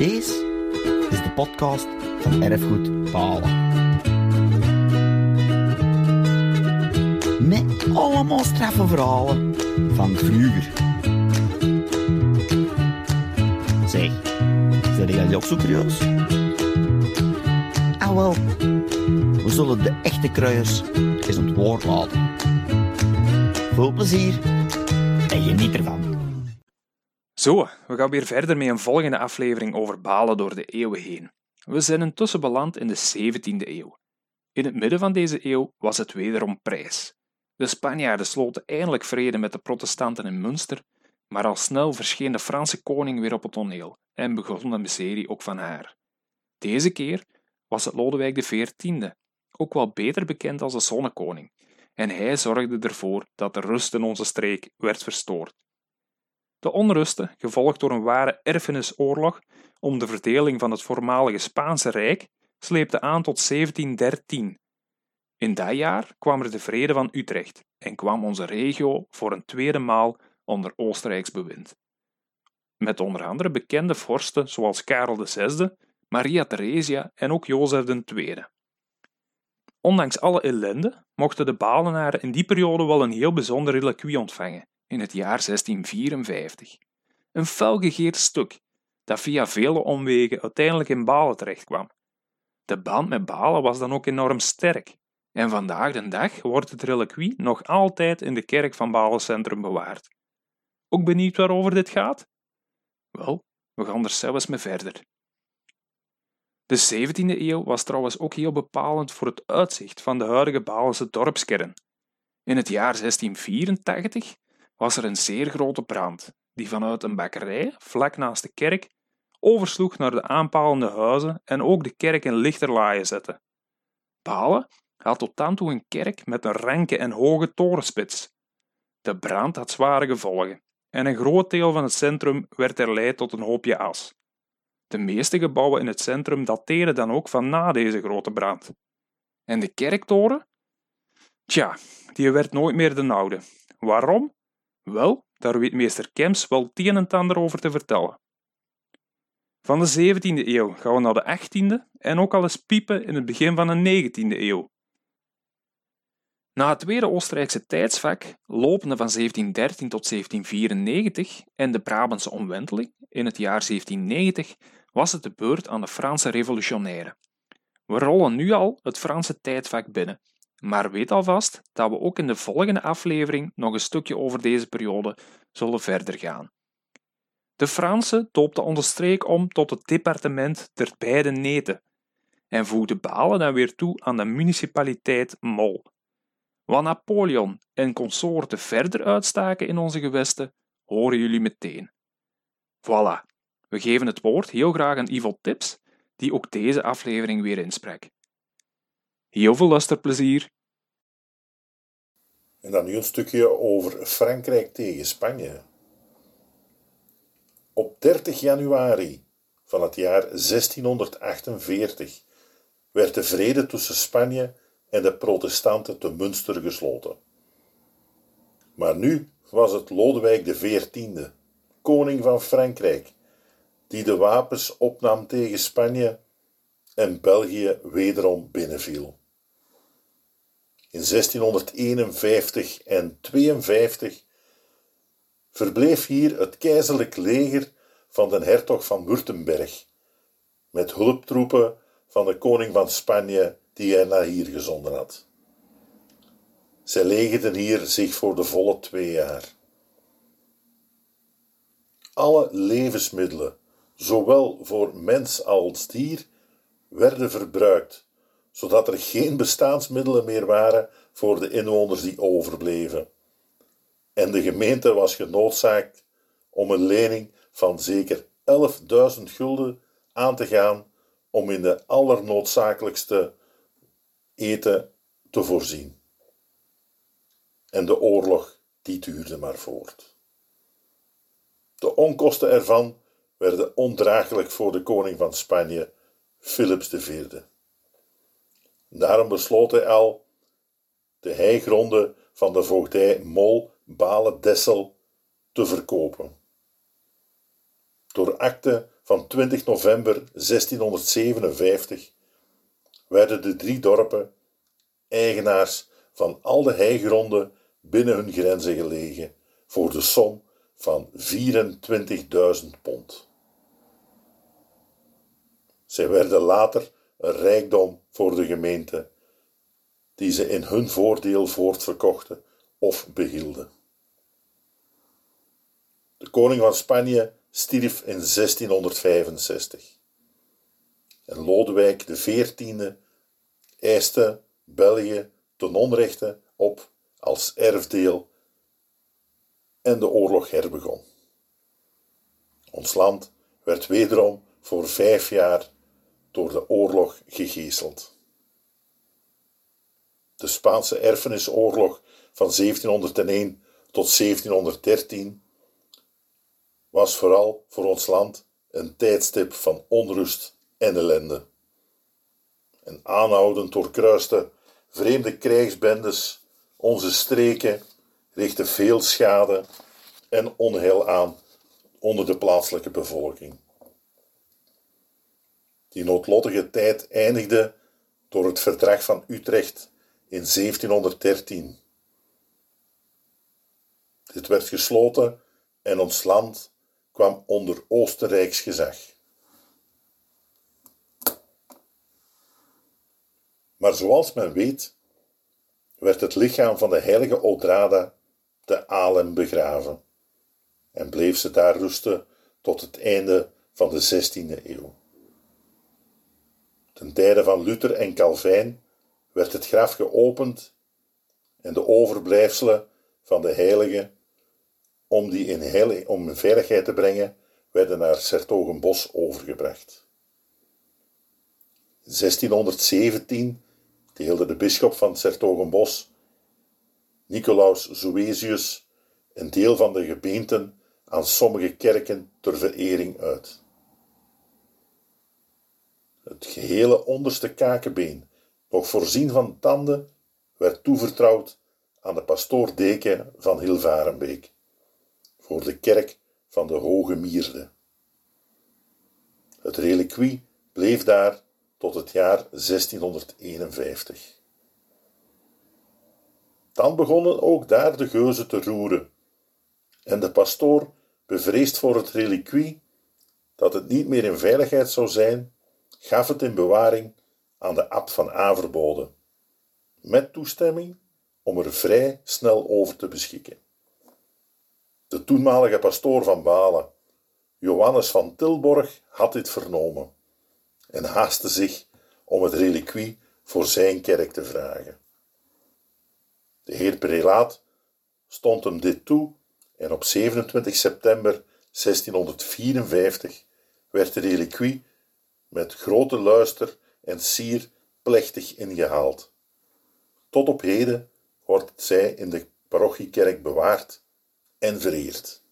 Deze is de podcast van Erfgoed Balen. Met allemaal straffe verhalen van vroeger. Zeg, zijn jullie ook zo curieus? Ah wel, we zullen de echte kruiers eens aan het woord laten. Veel plezier en geniet ervan. Zo, we gaan weer verder met een volgende aflevering over balen door de eeuwen heen. We zijn intussen beland in de 17e eeuw. In het midden van deze eeuw was het wederom prijs. De Spanjaarden sloten eindelijk vrede met de protestanten in Münster, maar al snel verscheen de Franse koning weer op het toneel en begon de miserie ook van haar. Deze keer was het Lodewijk XIV, ook wel beter bekend als de Zonnekoning, en hij zorgde ervoor dat de rust in onze streek werd verstoord. De onrusten, gevolgd door een ware erfenisoorlog om de verdeling van het voormalige Spaanse Rijk, sleepte aan tot 1713. In dat jaar kwam er de Vrede van Utrecht en kwam onze regio voor een tweede maal onder Oostenrijks bewind. Met onder andere bekende vorsten zoals Karel VI, Maria Theresia en ook Jozef II. Ondanks alle ellende mochten de Balenaren in die periode wel een heel bijzonder reliquie ontvangen in het jaar 1654. Een felgegeerd stuk dat via vele omwegen uiteindelijk in Balen terechtkwam. De band met Balen was dan ook enorm sterk en vandaag de dag wordt het reliquie nog altijd in de kerk van Balen Centrum bewaard. Ook benieuwd waarover dit gaat? Wel, we gaan er zelfs mee verder. De 17e eeuw was trouwens ook heel bepalend voor het uitzicht van de huidige Balense dorpskern. In het jaar 1684 was er een zeer grote brand, die vanuit een bakkerij, vlak naast de kerk, oversloeg naar de aanpalende huizen en ook de kerk in lichterlaaien zette. Balen had tot dan toe een kerk met een ranke en hoge torenspits. De brand had zware gevolgen en een groot deel van het centrum werd erleid tot een hoopje as. De meeste gebouwen in het centrum dateren dan ook van na deze grote brand. En de kerktoren? Tja, die werd nooit meer de oude. Waarom? Wel, daar weet meester Kems wel het een en ander over te vertellen. Van de 17e eeuw gaan we naar de 18e en ook al eens piepen in het begin van de 19e eeuw. Na het Tweede Oostenrijkse tijdsvak, lopende van 1713 tot 1794 en de Brabantse omwenteling in het jaar 1790, was het de beurt aan de Franse revolutionairen. We rollen nu al het Franse tijdvak binnen maar weet alvast dat we ook in de volgende aflevering nog een stukje over deze periode zullen verder gaan. De Fransen doopten onze streek om tot het departement der beide neten en voegden Balen dan weer toe aan de municipaliteit Mol. Wat Napoleon en consorten verder uitstaken in onze gewesten, horen jullie meteen. Voilà, we geven het woord heel graag aan Ivo Tips, die ook deze aflevering weer insprak. Heel veel luisterplezier. En dan nu een stukje over Frankrijk tegen Spanje. Op 30 januari van het jaar 1648 werd de vrede tussen Spanje en de protestanten te Münster gesloten. Maar nu was het Lodewijk XIV, koning van Frankrijk, die de wapens opnam tegen Spanje en België wederom binnenviel. In 1651 en 52 verbleef hier het keizerlijk leger van de hertog van Württemberg, met hulptroepen van de koning van Spanje die hij naar hier gezonden had. Zij legerden hier zich voor de volle twee jaar. Alle levensmiddelen, zowel voor mens als dier, werden verbruikt zodat er geen bestaansmiddelen meer waren voor de inwoners die overbleven. En de gemeente was genoodzaakt om een lening van zeker 11.000 gulden aan te gaan om in de allernoodzakelijkste eten te voorzien. En de oorlog die duurde maar voort. De onkosten ervan werden ondraaglijk voor de koning van Spanje, Philips IV. Daarom besloot hij al de heigronden van de voogdij Mol Balen Dessel te verkopen. Door akte van 20 november 1657 werden de drie dorpen eigenaars van al de heigronden binnen hun grenzen gelegen voor de som van 24.000 pond. Zij werden later een rijkdom voor de gemeente, die ze in hun voordeel voortverkochten of behielden. De koning van Spanje stierf in 1665. En Lodewijk XIV eiste België ten onrechte op als erfdeel en de oorlog herbegon. Ons land werd wederom voor vijf jaar door de oorlog gegezeld. De Spaanse erfenisoorlog van 1701 tot 1713 was vooral voor ons land een tijdstip van onrust en ellende. En aanhoudend doorkruiste vreemde krijgsbendes onze streken, richtten veel schade en onheil aan onder de plaatselijke bevolking. Die noodlottige tijd eindigde door het verdrag van Utrecht in 1713. Dit werd gesloten en ons land kwam onder Oostenrijks gezag. Maar zoals men weet, werd het lichaam van de heilige Odrada te Alem begraven en bleef ze daar rusten tot het einde van de 16e eeuw. Ten tijde van Luther en Calvijn werd het graf geopend en de overblijfselen van de heilige, om die in, om in veiligheid te brengen, werden naar Sertogenbos overgebracht. In 1617 deelde de bisschop van Sertogenbos, Nicolaus Zoesius, een deel van de gebeenten aan sommige kerken ter verering uit. Het gehele onderste kakenbeen, nog voorzien van tanden, werd toevertrouwd aan de pastoor Deken van Hilvarenbeek voor de kerk van de Hoge Mierde. Het reliquie bleef daar tot het jaar 1651. Dan begonnen ook daar de geuzen te roeren, en de pastoor, bevreesd voor het reliquie, dat het niet meer in veiligheid zou zijn, gaf het in bewaring aan de abt van Averbode, met toestemming om er vrij snel over te beschikken. De toenmalige pastoor van Balen, Johannes van Tilborg, had dit vernomen en haastte zich om het reliquie voor zijn kerk te vragen. De heer prelaat stond hem dit toe en op 27 september 1654 werd de reliquie met grote luister en sier plechtig ingehaald. Tot op heden wordt zij in de parochiekerk bewaard en vereerd.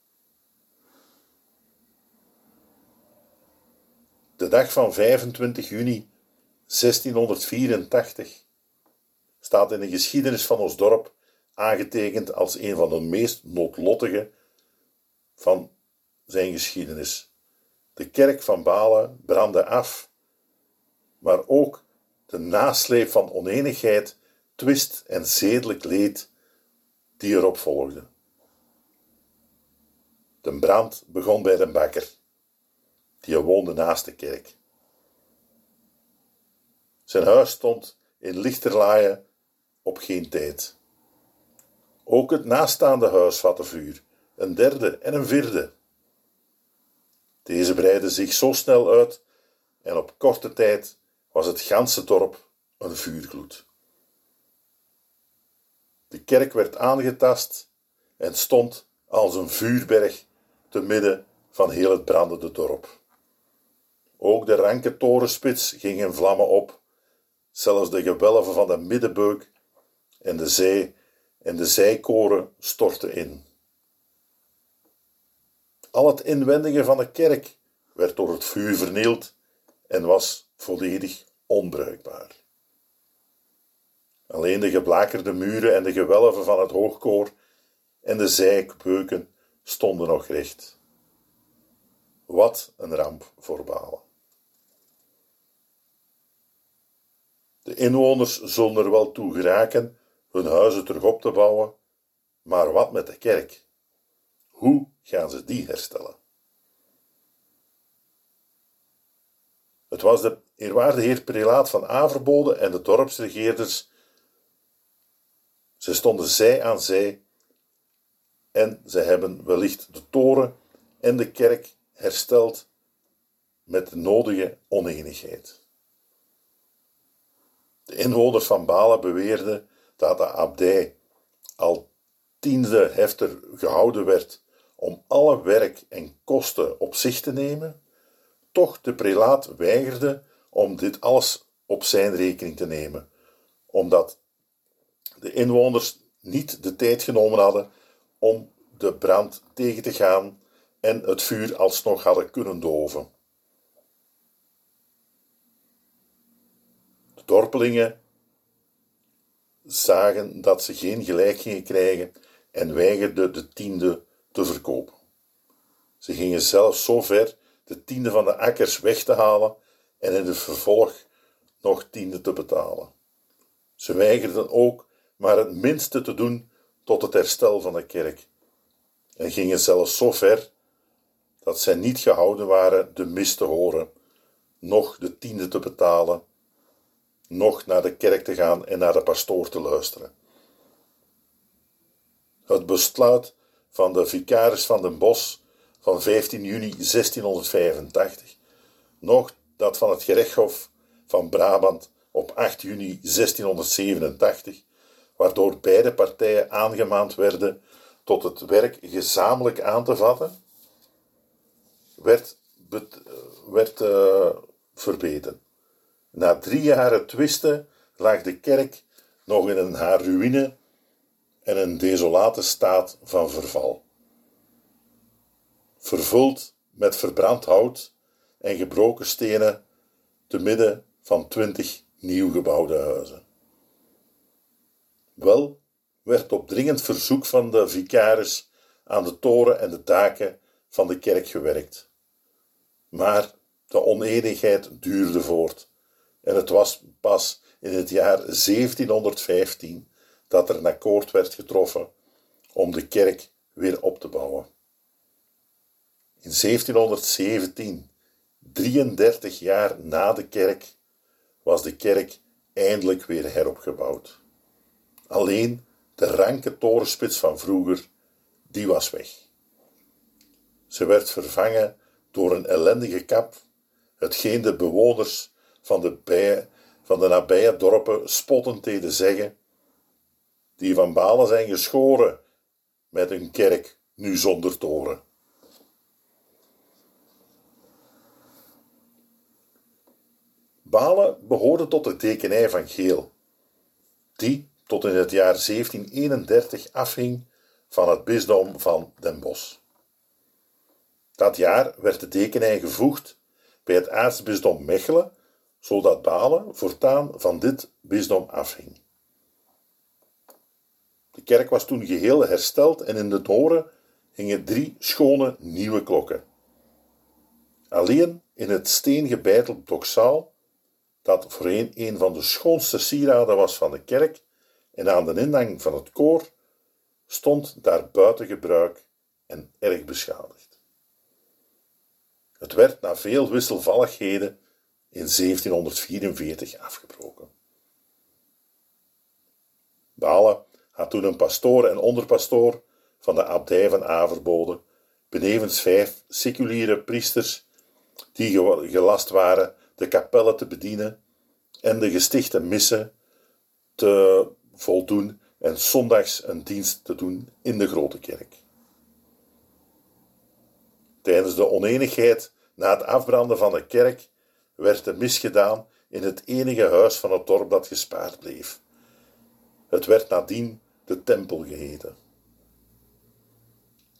De dag van 25 juni 1684 staat in de geschiedenis van ons dorp aangetekend als een van de meest noodlottige van zijn geschiedenis. De kerk van Balen brandde af, maar ook de nasleep van oneenigheid, twist en zedelijk leed die erop volgde. De brand begon bij de bakker, die woonde naast de kerk. Zijn huis stond in Lichterlaaien op geen tijd. Ook het naaststaande huis vatte vuur, een derde en een vierde. Deze breidden zich zo snel uit en op korte tijd was het ganse dorp een vuurgloed. De kerk werd aangetast en stond als een vuurberg te midden van heel het brandende dorp. Ook de ranke torenspits ging in vlammen op, zelfs de gewelven van de middenbeuk en de zee en de zijkoren stortten in. Al het inwendige van de kerk werd door het vuur vernield en was volledig onbruikbaar. Alleen de geblakerde muren en de gewelven van het hoogkoor en de zijkbeuken stonden nog recht. Wat een ramp voor Balen. De inwoners zullen er wel toe geraken hun huizen terug op te bouwen, maar wat met de kerk? Hoe gaan ze die herstellen? Het was de eerwaarde heer prelaat van Averbode en de dorpsregeerders. Ze stonden zij aan zij en ze hebben wellicht de toren en de kerk hersteld met de nodige oneenigheid. De inwoners van Balen beweerden dat de abdij al tiende hefter gehouden werd om alle werk en kosten op zich te nemen, toch de prelaat weigerde om dit alles op zijn rekening te nemen, omdat de inwoners niet de tijd genomen hadden om de brand tegen te gaan en het vuur alsnog hadden kunnen doven. De dorpelingen zagen dat ze geen gelijk gingen krijgen en weigerden de tiende te verkopen. Ze gingen zelfs zo ver de tiende van de akkers weg te halen en in het vervolg nog tiende te betalen. Ze weigerden ook maar het minste te doen tot het herstel van de kerk en gingen zelfs zo ver dat zij niet gehouden waren de mis te horen, noch de tiende te betalen, noch naar de kerk te gaan en naar de pastoor te luisteren. Het besluit van de vicaris van den Bos van 15 juni 1685, nog dat van het gerechtshof van Brabant op 8 juni 1687, waardoor beide partijen aangemaand werden tot het werk gezamenlijk aan te vatten, werd, werd uh, verbeten. Na drie jaren twisten lag de kerk nog in een haar ruïne en een desolate staat van verval. Vervuld met verbrand hout en gebroken stenen te midden van twintig nieuw gebouwde huizen. Wel werd op dringend verzoek van de vicaris aan de toren en de daken van de kerk gewerkt. Maar de oneenigheid duurde voort en het was pas in het jaar 1715 dat er een akkoord werd getroffen om de kerk weer op te bouwen. In 1717, 33 jaar na de kerk, was de kerk eindelijk weer heropgebouwd. Alleen de ranke torenspits van vroeger, die was weg. Ze werd vervangen door een ellendige kap, hetgeen de bewoners van de, bij, van de nabije dorpen spottend deden zeggen, die van Balen zijn geschoren met een kerk nu zonder toren. Balen behoorde tot de tekenij van Geel, die tot in het jaar 1731 afhing van het bisdom van Den Bosch. Dat jaar werd de tekenij gevoegd bij het aartsbisdom Mechelen, zodat Balen voortaan van dit bisdom afhing. Kerk was toen geheel hersteld en in de toren hingen drie schone nieuwe klokken. Alleen in het steengebeiteld doksaal, dat voorheen een van de schoonste sieraden was van de kerk, en aan de ingang van het koor, stond daar buiten gebruik en erg beschadigd. Het werd na veel wisselvalligheden in 1744 afgebroken. Balen had toen een pastoor en onderpastoor van de abdij van Averbode, benevens vijf seculiere priesters die gelast waren de kapellen te bedienen en de gestichte missen te voldoen en zondags een dienst te doen in de grote kerk. Tijdens de oneenigheid na het afbranden van de kerk werd de mis gedaan in het enige huis van het dorp dat gespaard bleef. Het werd nadien de tempel geheten.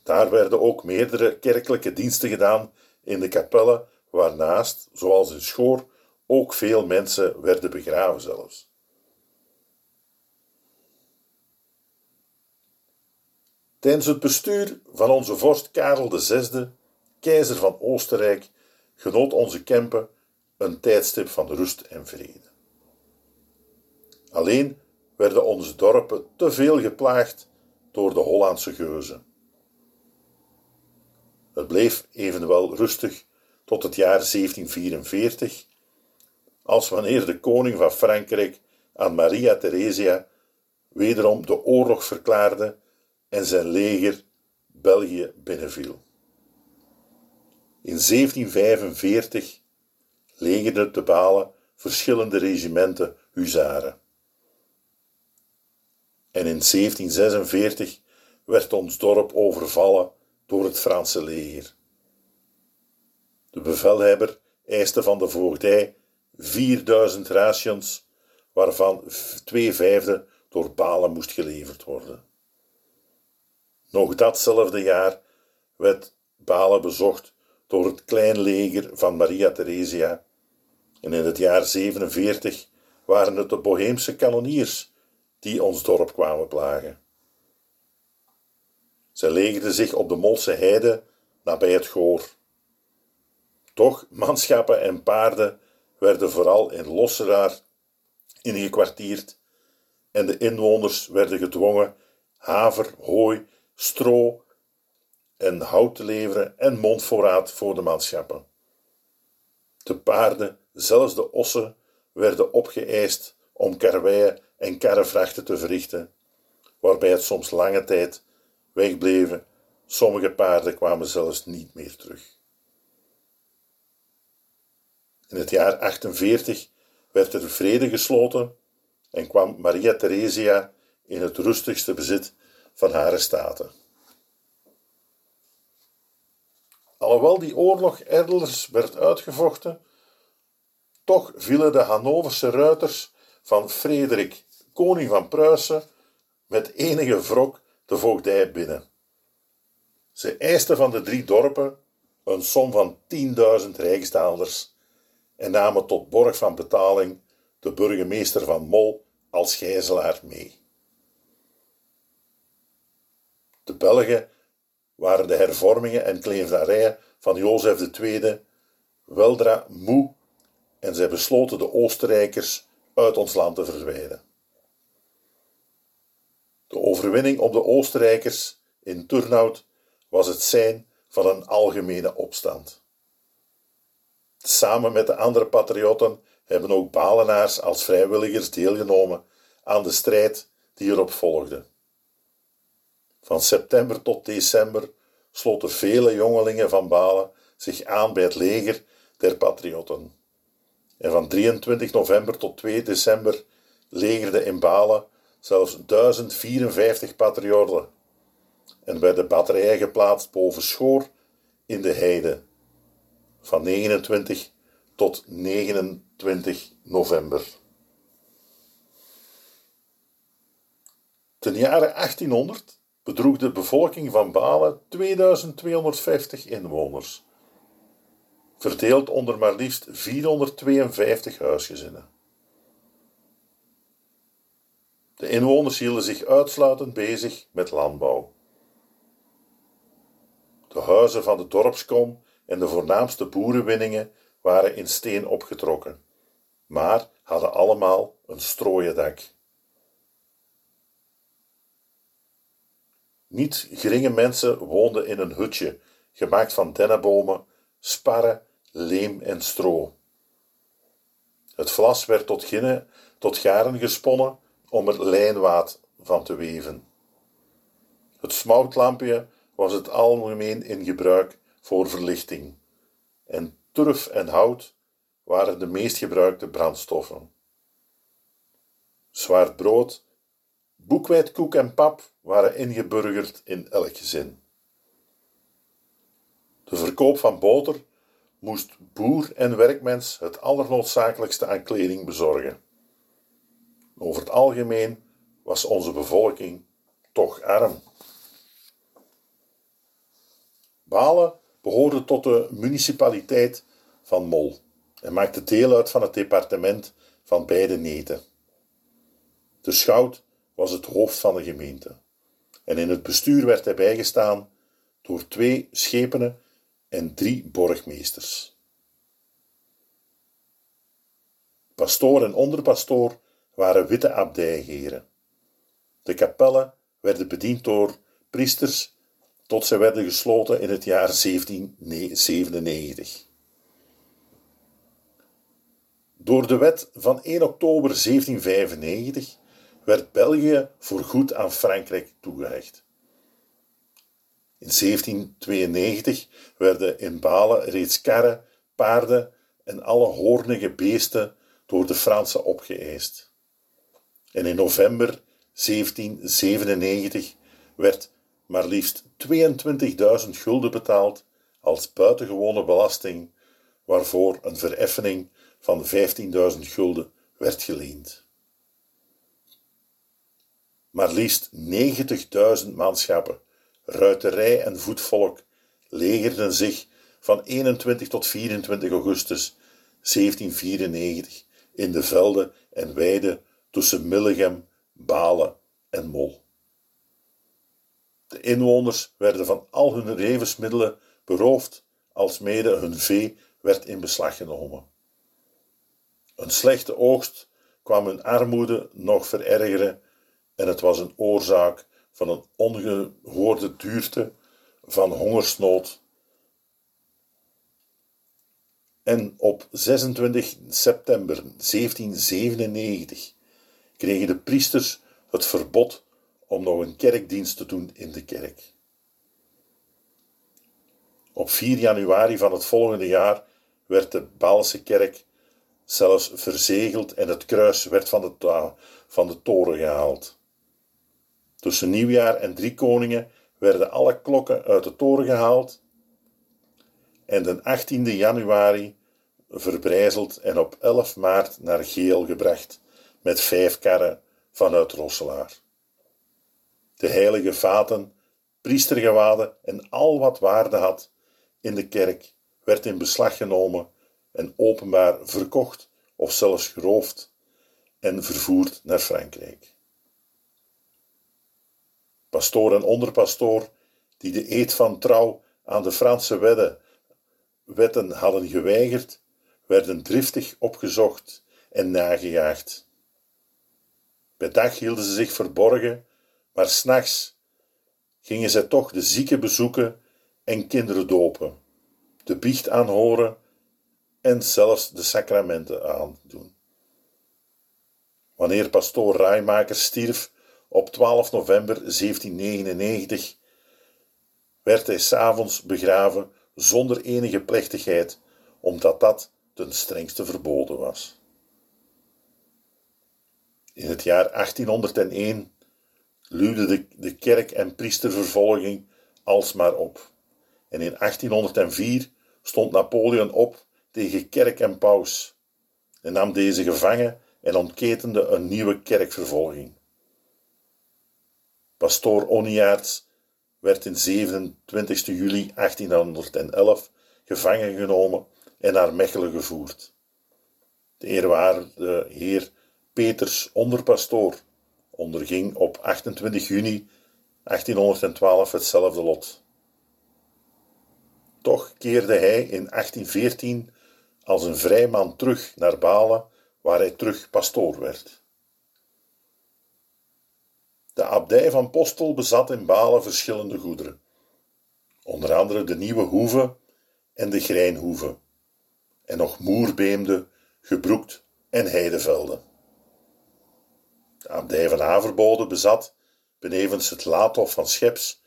Daar werden ook meerdere kerkelijke diensten gedaan in de kapellen, waarnaast, zoals in Schoor, ook veel mensen werden begraven zelfs. Tijdens het bestuur van onze vorst Karel VI keizer van Oostenrijk, genoot onze Kempen een tijdstip van rust en vrede. Alleen werden onze dorpen te veel geplaagd door de Hollandse geuzen. Het bleef evenwel rustig tot het jaar 1744, als wanneer de koning van Frankrijk aan Maria Theresia wederom de oorlog verklaarde en zijn leger België binnenviel. In 1745 legerden te Balen verschillende regimenten huzaren. En in 1746 werd ons dorp overvallen door het Franse leger. De bevelhebber eiste van de voogdij 4000 rations, waarvan twee vijfde door Balen moest geleverd worden. Nog datzelfde jaar werd Balen bezocht door het klein leger van Maria Theresia. En in het jaar 47 waren het de Boheemse kanoniers die ons dorp kwamen plagen. Zij legerden zich op de Molse heide nabij het Goor. Toch, manschappen en paarden werden vooral in Losseraar ingekwartierd en de inwoners werden gedwongen haver, hooi, stro en hout te leveren en mondvoorraad voor de manschappen. De paarden, zelfs de ossen, werden opgeëist om karweien en karrevrachten te verrichten, waarbij het soms lange tijd wegbleven. Sommige paarden kwamen zelfs niet meer terug. In het jaar 48 werd er vrede gesloten en kwam Maria Theresia in het rustigste bezit van haar staten. Alhoewel die oorlog elders werd uitgevochten, toch vielen de Hannoverse ruiters van Frederik, koning van Pruisen, met enige wrok de voogdij binnen. Ze eisten van de drie dorpen een som van 10.000 rijksdaalders en namen tot borg van betaling de burgemeester van Mol als gijzelaar mee. De Belgen waren de hervormingen en kleverijen van Jozef II weldra moe en zij besloten de Oostenrijkers uit ons land te verwijderen. De overwinning op de Oostenrijkers in Turnhout was het zijn van een algemene opstand. Samen met de andere patriotten hebben ook Balenaars als vrijwilligers deelgenomen aan de strijd die erop volgde. Van september tot december sloten vele jongelingen van Balen zich aan bij het leger der patriotten. En van 23 november tot 2 december legerden in Balen zelfs 1054 patriotten en werden batterijen geplaatst boven Schoor in de Heide van 29 tot 29 november. Ten jare 1800 bedroeg de bevolking van Balen 2250 inwoners, verdeeld onder maar liefst 452 huisgezinnen. De inwoners hielden zich uitsluitend bezig met landbouw. De huizen van de dorpskom en de voornaamste boerenwinningen waren in steen opgetrokken, maar hadden allemaal een strooien dak. Niet geringe mensen woonden in een hutje, gemaakt van dennenbomen, sparren, leem en stro. Het vlas werd tot, ginnen, tot garen gesponnen om er lijnwaad van te weven. Het smoutlampje was het algemeen in gebruik voor verlichting, en turf en hout waren de meest gebruikte brandstoffen. Zwart brood, boekwijdkoek en pap waren ingeburgerd in elk gezin. De verkoop van boter moest boer en werkmens het allernoodzakelijkste aan kleding bezorgen. Over het algemeen was onze bevolking toch arm. Balen behoorde tot de municipaliteit van Mol en maakte deel uit van het departement van beide neten. De schout was het hoofd van de gemeente en in het bestuur werd hij bijgestaan door twee schepenen en drie borgmeesters. Pastoor en onderpastoor waren witte abdijheren. De kapellen werden bediend door priesters tot zij werden gesloten in het jaar 1797. Door de wet van 1 oktober 1795 werd België voorgoed aan Frankrijk toegehecht. In 1792 werden in Balen reeds karren, paarden en alle hoornige beesten door de Fransen opgeëist. En in november 1797 werd maar liefst 22.000 gulden betaald als buitengewone belasting, waarvoor een vereffening van 15.000 gulden werd geleend. Maar liefst 90.000 manschappen, ruiterij en voetvolk legerden zich van 21 tot 24 augustus 1794 in de velden en weiden tussen Millegem, Balen en Mol. De inwoners werden van al hun levensmiddelen beroofd, alsmede hun vee werd in beslag genomen. Een slechte oogst kwam hun armoede nog verergeren en het was een oorzaak van een ongehoorde duurte van hongersnood. En op 26 september 1797 kregen de priesters het verbod om nog een kerkdienst te doen in de kerk. Op 4 januari van het volgende jaar werd de Baalse kerk zelfs verzegeld en het kruis werd van de, van de toren gehaald. Tussen nieuwjaar en drie koningen werden alle klokken uit de toren gehaald en de 18 januari verbrijzeld en op 11 maart naar Geel gebracht met vijf karren vanuit Rosselaar. De heilige vaten, priestergewaden en al wat waarde had in de kerk werd in beslag genomen en openbaar verkocht of zelfs geroofd en vervoerd naar Frankrijk. Pastoor en onderpastoor, die de eed van trouw aan de Franse wetten, wetten hadden geweigerd, werden driftig opgezocht en nagejaagd. Bij dag hielden ze zich verborgen, maar s'nachts gingen zij toch de zieken bezoeken en kinderen dopen, de biecht aanhoren en zelfs de sacramenten aandoen. Wanneer pastoor Rijmaker stierf op 12 november 1799, werd hij s'avonds begraven zonder enige plechtigheid, omdat dat ten strengste verboden was. In het jaar 1801 luwde de, kerk- en priestervervolging alsmaar op. En in 1804 stond Napoleon op tegen kerk en paus en nam deze gevangen en ontketende een nieuwe kerkvervolging. Pastoor Oniaerts werd in 27 juli 1811 gevangen genomen en naar Mechelen gevoerd. De eerwaarde heer Peters onderpastoor onderging op 28 juni 1812 hetzelfde lot. Toch keerde hij in 1814 als een vrijman terug naar Balen, waar hij terug pastoor werd. De abdij van Postel bezat in Balen verschillende goederen, onder andere de nieuwe hoeve en de grijnhoeve, en nog moerbeemde, gebroekt en heidevelden. Abdij van Averbode bezat, benevens het laadhof van Scheps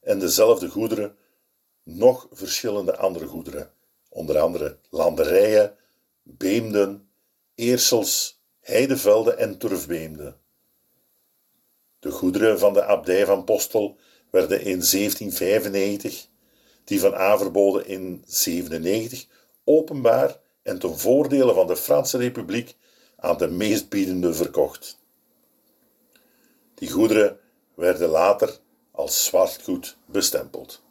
en dezelfde goederen, nog verschillende andere goederen, onder andere landerijen, beemden, eersels, heidevelden en turfbeemden. De goederen van de abdij van Postel werden in 1795, die van Averbode in 1797, openbaar en ten voordele van de Franse Republiek aan de meestbiedende verkocht. Die goederen werden later als zwartgoed bestempeld.